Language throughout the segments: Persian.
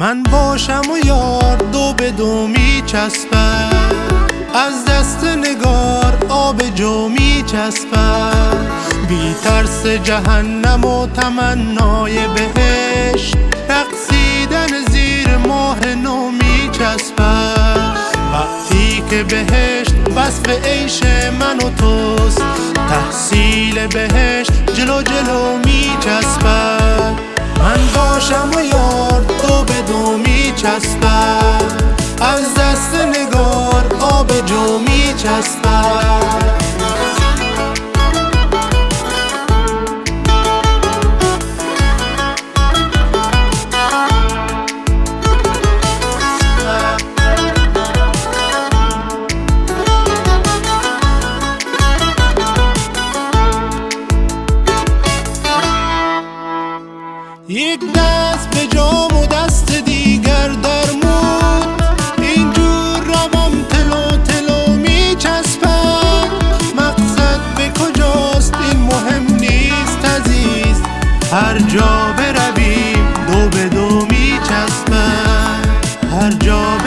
من باشم و یار دو به دو میچسبم. از دست نگار آب جو میچسبم. بی ترس جهنم و تمنای بهشت. رقصیدن زیر ماه نو میچسبم. وقتی که بهشت وصف عیش من و توست. تحصیل بهشت جلو جلو میچسبم. من باشم و یار چسبد از دست نگار آب جو می چسبد یک هر جا برویم دو به دو می چسبد هر جا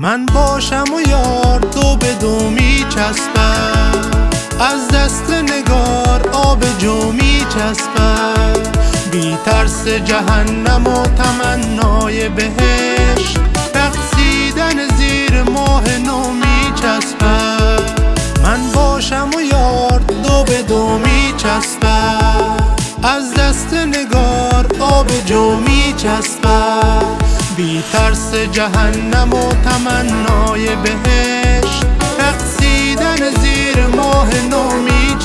من باشم و یار دو به دو می از دست نگار آب جو می چسبد بی ترس جهنم و تمنای بهش رقصیدن زیر ماه نو می من باشم و یار دو به دو می از دست نگار آب جو می بی ترس جهنم و تمنای بهش رقصیدن زیر ماه نو می